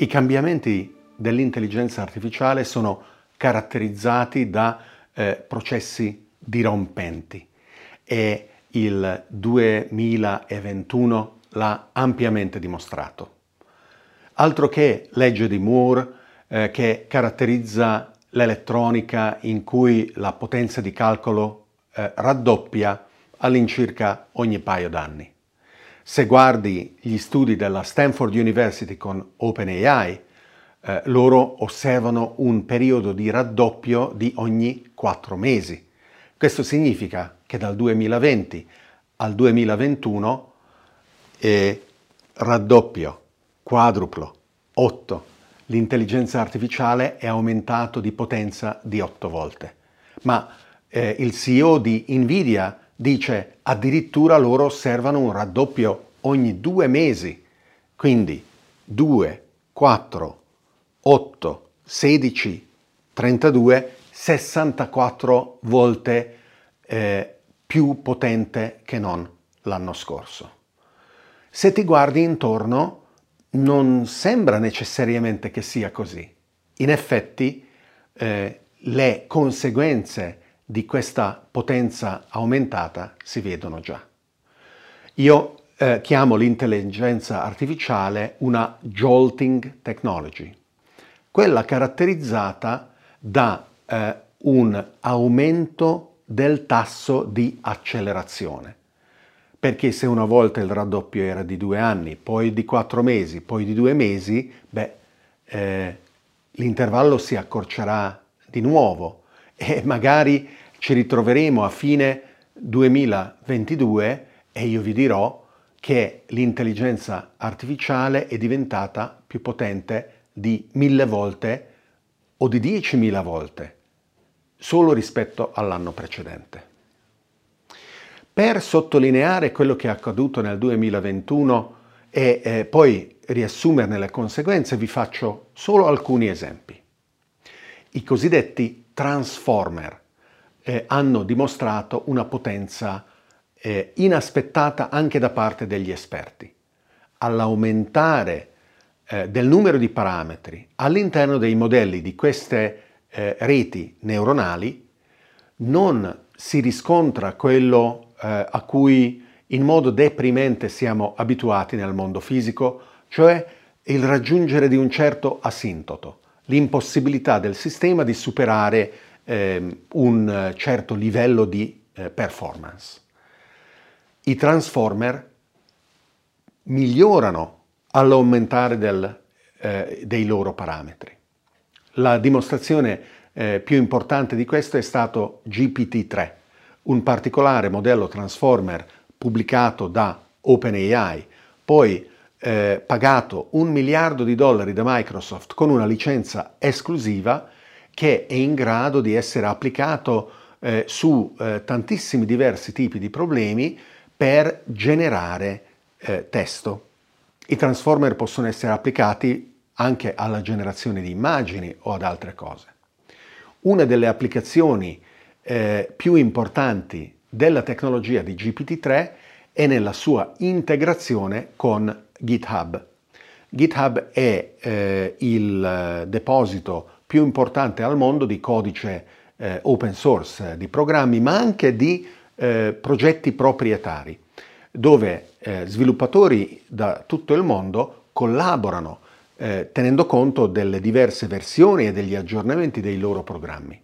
I cambiamenti dell'intelligenza artificiale sono caratterizzati da eh, processi dirompenti e il 2021 l'ha ampiamente dimostrato. Altro che legge di Moore eh, che caratterizza l'elettronica in cui la potenza di calcolo eh, raddoppia all'incirca ogni paio d'anni. Se guardi gli studi della Stanford University con OpenAI, eh, loro osservano un periodo di raddoppio di ogni quattro mesi. Questo significa che dal 2020 al 2021 è raddoppio, quadruplo, 8. L'intelligenza artificiale è aumentato di potenza di 8 volte. Ma eh, il CEO di Nvidia dice addirittura loro osservano un raddoppio ogni due mesi, quindi 2, 4, 8, 16, 32, 64 volte eh, più potente che non l'anno scorso. Se ti guardi intorno, non sembra necessariamente che sia così. In effetti, eh, le conseguenze di questa potenza aumentata si vedono già. Io eh, chiamo l'intelligenza artificiale una jolting technology, quella caratterizzata da eh, un aumento del tasso di accelerazione. Perché se una volta il raddoppio era di due anni, poi di quattro mesi, poi di due mesi, beh, eh, l'intervallo si accorcerà di nuovo e magari ci ritroveremo a fine 2022 e io vi dirò che l'intelligenza artificiale è diventata più potente di mille volte o di diecimila volte solo rispetto all'anno precedente. Per sottolineare quello che è accaduto nel 2021 e eh, poi riassumerne le conseguenze vi faccio solo alcuni esempi. I cosiddetti transformer eh, hanno dimostrato una potenza eh, inaspettata anche da parte degli esperti. All'aumentare eh, del numero di parametri all'interno dei modelli di queste eh, reti neuronali non si riscontra quello eh, a cui in modo deprimente siamo abituati nel mondo fisico, cioè il raggiungere di un certo asintoto, l'impossibilità del sistema di superare eh, un certo livello di eh, performance. I transformer migliorano all'aumentare del, eh, dei loro parametri. La dimostrazione eh, più importante di questo è stato GPT-3, un particolare modello transformer pubblicato da OpenAI, poi eh, pagato un miliardo di dollari da Microsoft con una licenza esclusiva che è in grado di essere applicato eh, su eh, tantissimi diversi tipi di problemi per generare eh, testo. I transformer possono essere applicati anche alla generazione di immagini o ad altre cose. Una delle applicazioni eh, più importanti della tecnologia di GPT-3 è nella sua integrazione con GitHub. GitHub è eh, il deposito più importante al mondo di codice eh, open source, di programmi, ma anche di eh, progetti proprietari, dove eh, sviluppatori da tutto il mondo collaborano eh, tenendo conto delle diverse versioni e degli aggiornamenti dei loro programmi.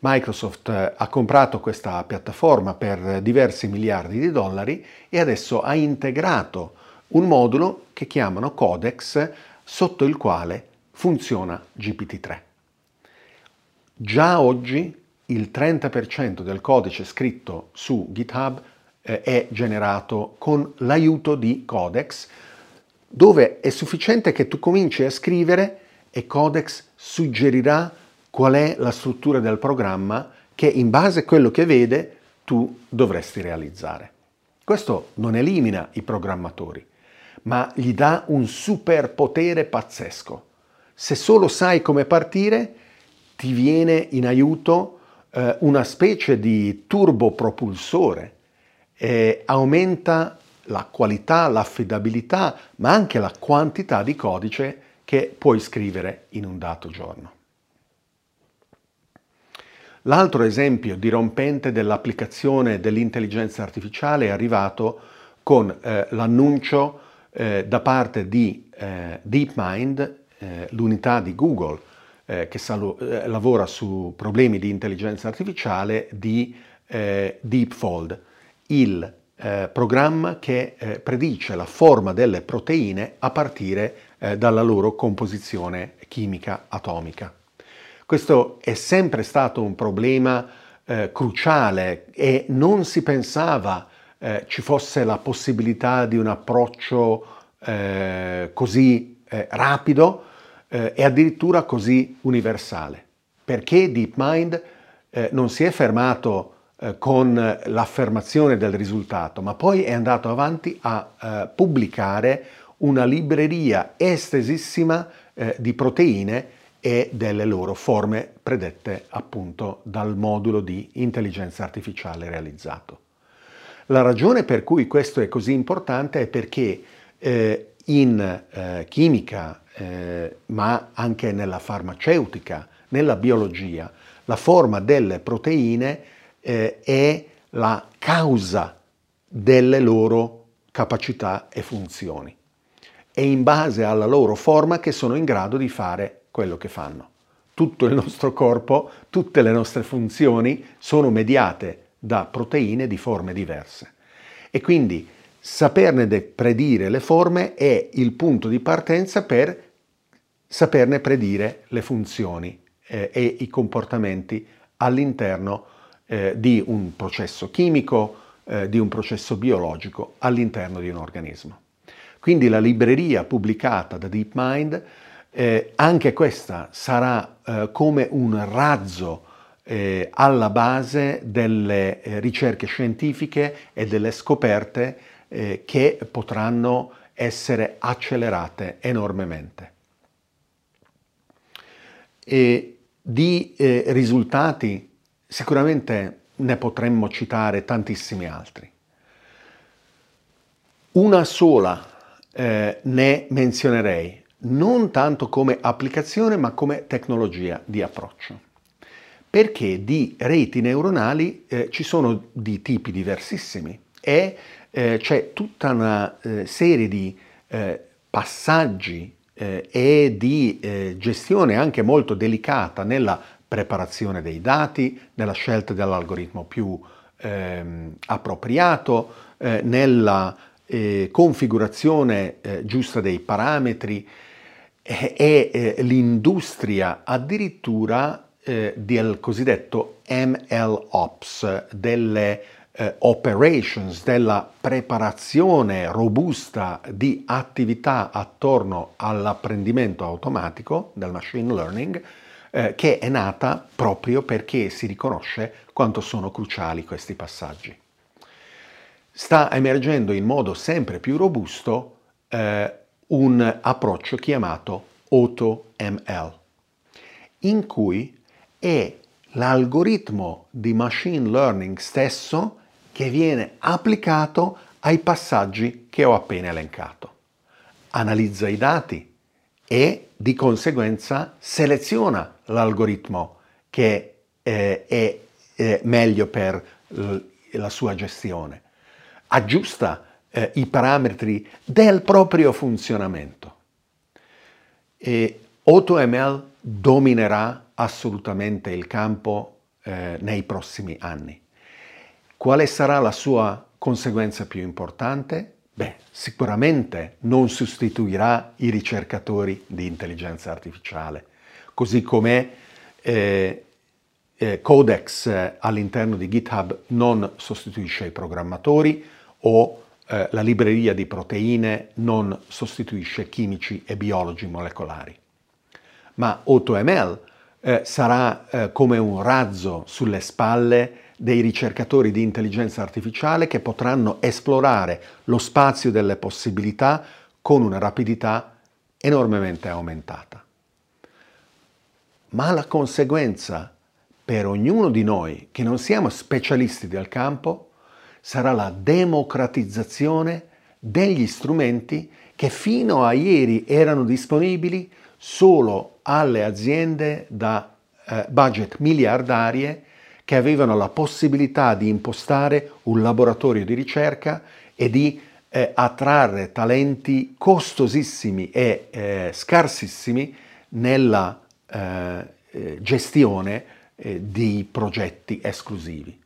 Microsoft eh, ha comprato questa piattaforma per diversi miliardi di dollari e adesso ha integrato un modulo che chiamano Codex sotto il quale funziona GPT-3. Già oggi il 30% del codice scritto su GitHub eh, è generato con l'aiuto di Codex, dove è sufficiente che tu cominci a scrivere e Codex suggerirà qual è la struttura del programma che in base a quello che vede tu dovresti realizzare. Questo non elimina i programmatori, ma gli dà un superpotere pazzesco. Se solo sai come partire, ti viene in aiuto eh, una specie di turbopropulsore, eh, aumenta la qualità, l'affidabilità, ma anche la quantità di codice che puoi scrivere in un dato giorno. L'altro esempio dirompente dell'applicazione dell'intelligenza artificiale è arrivato con eh, l'annuncio eh, da parte di eh, DeepMind, eh, l'unità di Google eh, che salo- eh, lavora su problemi di intelligenza artificiale, di DeepFold, il programma che predice la forma delle proteine a partire dalla loro composizione chimica atomica. Questo è sempre stato un problema eh, cruciale e non si pensava eh, ci fosse la possibilità di un approccio eh, così eh, rapido eh, e addirittura così universale. Perché DeepMind eh, non si è fermato con l'affermazione del risultato, ma poi è andato avanti a pubblicare una libreria estesissima di proteine e delle loro forme predette appunto dal modulo di intelligenza artificiale realizzato. La ragione per cui questo è così importante è perché eh, in eh, chimica, eh, ma anche nella farmaceutica, nella biologia, la forma delle proteine eh, è la causa delle loro capacità e funzioni. È in base alla loro forma che sono in grado di fare quello che fanno. Tutto il nostro corpo, tutte le nostre funzioni sono mediate da proteine di forme diverse. E quindi saperne predire le forme è il punto di partenza per saperne predire le funzioni eh, e i comportamenti all'interno eh, di un processo chimico, eh, di un processo biologico, all'interno di un organismo. Quindi la libreria pubblicata da DeepMind eh, anche questa sarà eh, come un razzo eh, alla base delle ricerche scientifiche e delle scoperte eh, che potranno essere accelerate enormemente. E di eh, risultati sicuramente ne potremmo citare tantissimi altri. Una sola ne menzionerei, non tanto come applicazione ma come tecnologia di approccio. Perché di reti neuronali eh, ci sono di tipi diversissimi e eh, c'è tutta una eh, serie di eh, passaggi eh, e di eh, gestione anche molto delicata nella preparazione dei dati, nella scelta dell'algoritmo più ehm, appropriato, nella configurazione giusta dei parametri, eh, l'industria addirittura del cosiddetto ML Ops, delle eh, operations, della preparazione robusta di attività attorno all'apprendimento automatico del machine learning, eh, che è nata proprio perché si riconosce quanto sono cruciali questi passaggi. Sta emergendo in modo sempre più robusto eh, un approccio chiamato AutoML, in cui è l'algoritmo di machine learning stesso che viene applicato ai passaggi che ho appena elencato. Analizza i dati e di conseguenza seleziona l'algoritmo che eh, è eh, meglio per la sua gestione. Aggiusta eh, i parametri del proprio funzionamento. E AutoML dominerà assolutamente il campo eh, nei prossimi anni. Quale sarà la sua conseguenza più importante? Beh, sicuramente non sostituirà i ricercatori di intelligenza artificiale, così come eh, eh, Codex eh, all'interno di GitHub non sostituisce i programmatori o eh, la libreria di proteine non sostituisce chimici e biologi molecolari. Ma AutoML eh, sarà come un razzo sulle spalle dei ricercatori di intelligenza artificiale che potranno esplorare lo spazio delle possibilità con una rapidità enormemente aumentata. Ma la conseguenza per ognuno di noi che non siamo specialisti del campo sarà la democratizzazione degli strumenti che fino a ieri erano disponibili solo alle aziende da eh, budget miliardarie che avevano la possibilità di impostare un laboratorio di ricerca e di eh, attrarre talenti costosissimi e eh, scarsissimi nella eh, eh, gestione eh, di progetti esclusivi.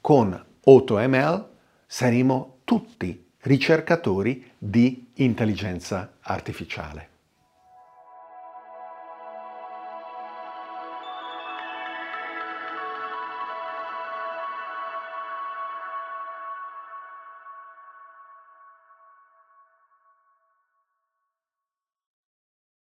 Con AutoML saremo tutti ricercatori di intelligenza artificiale.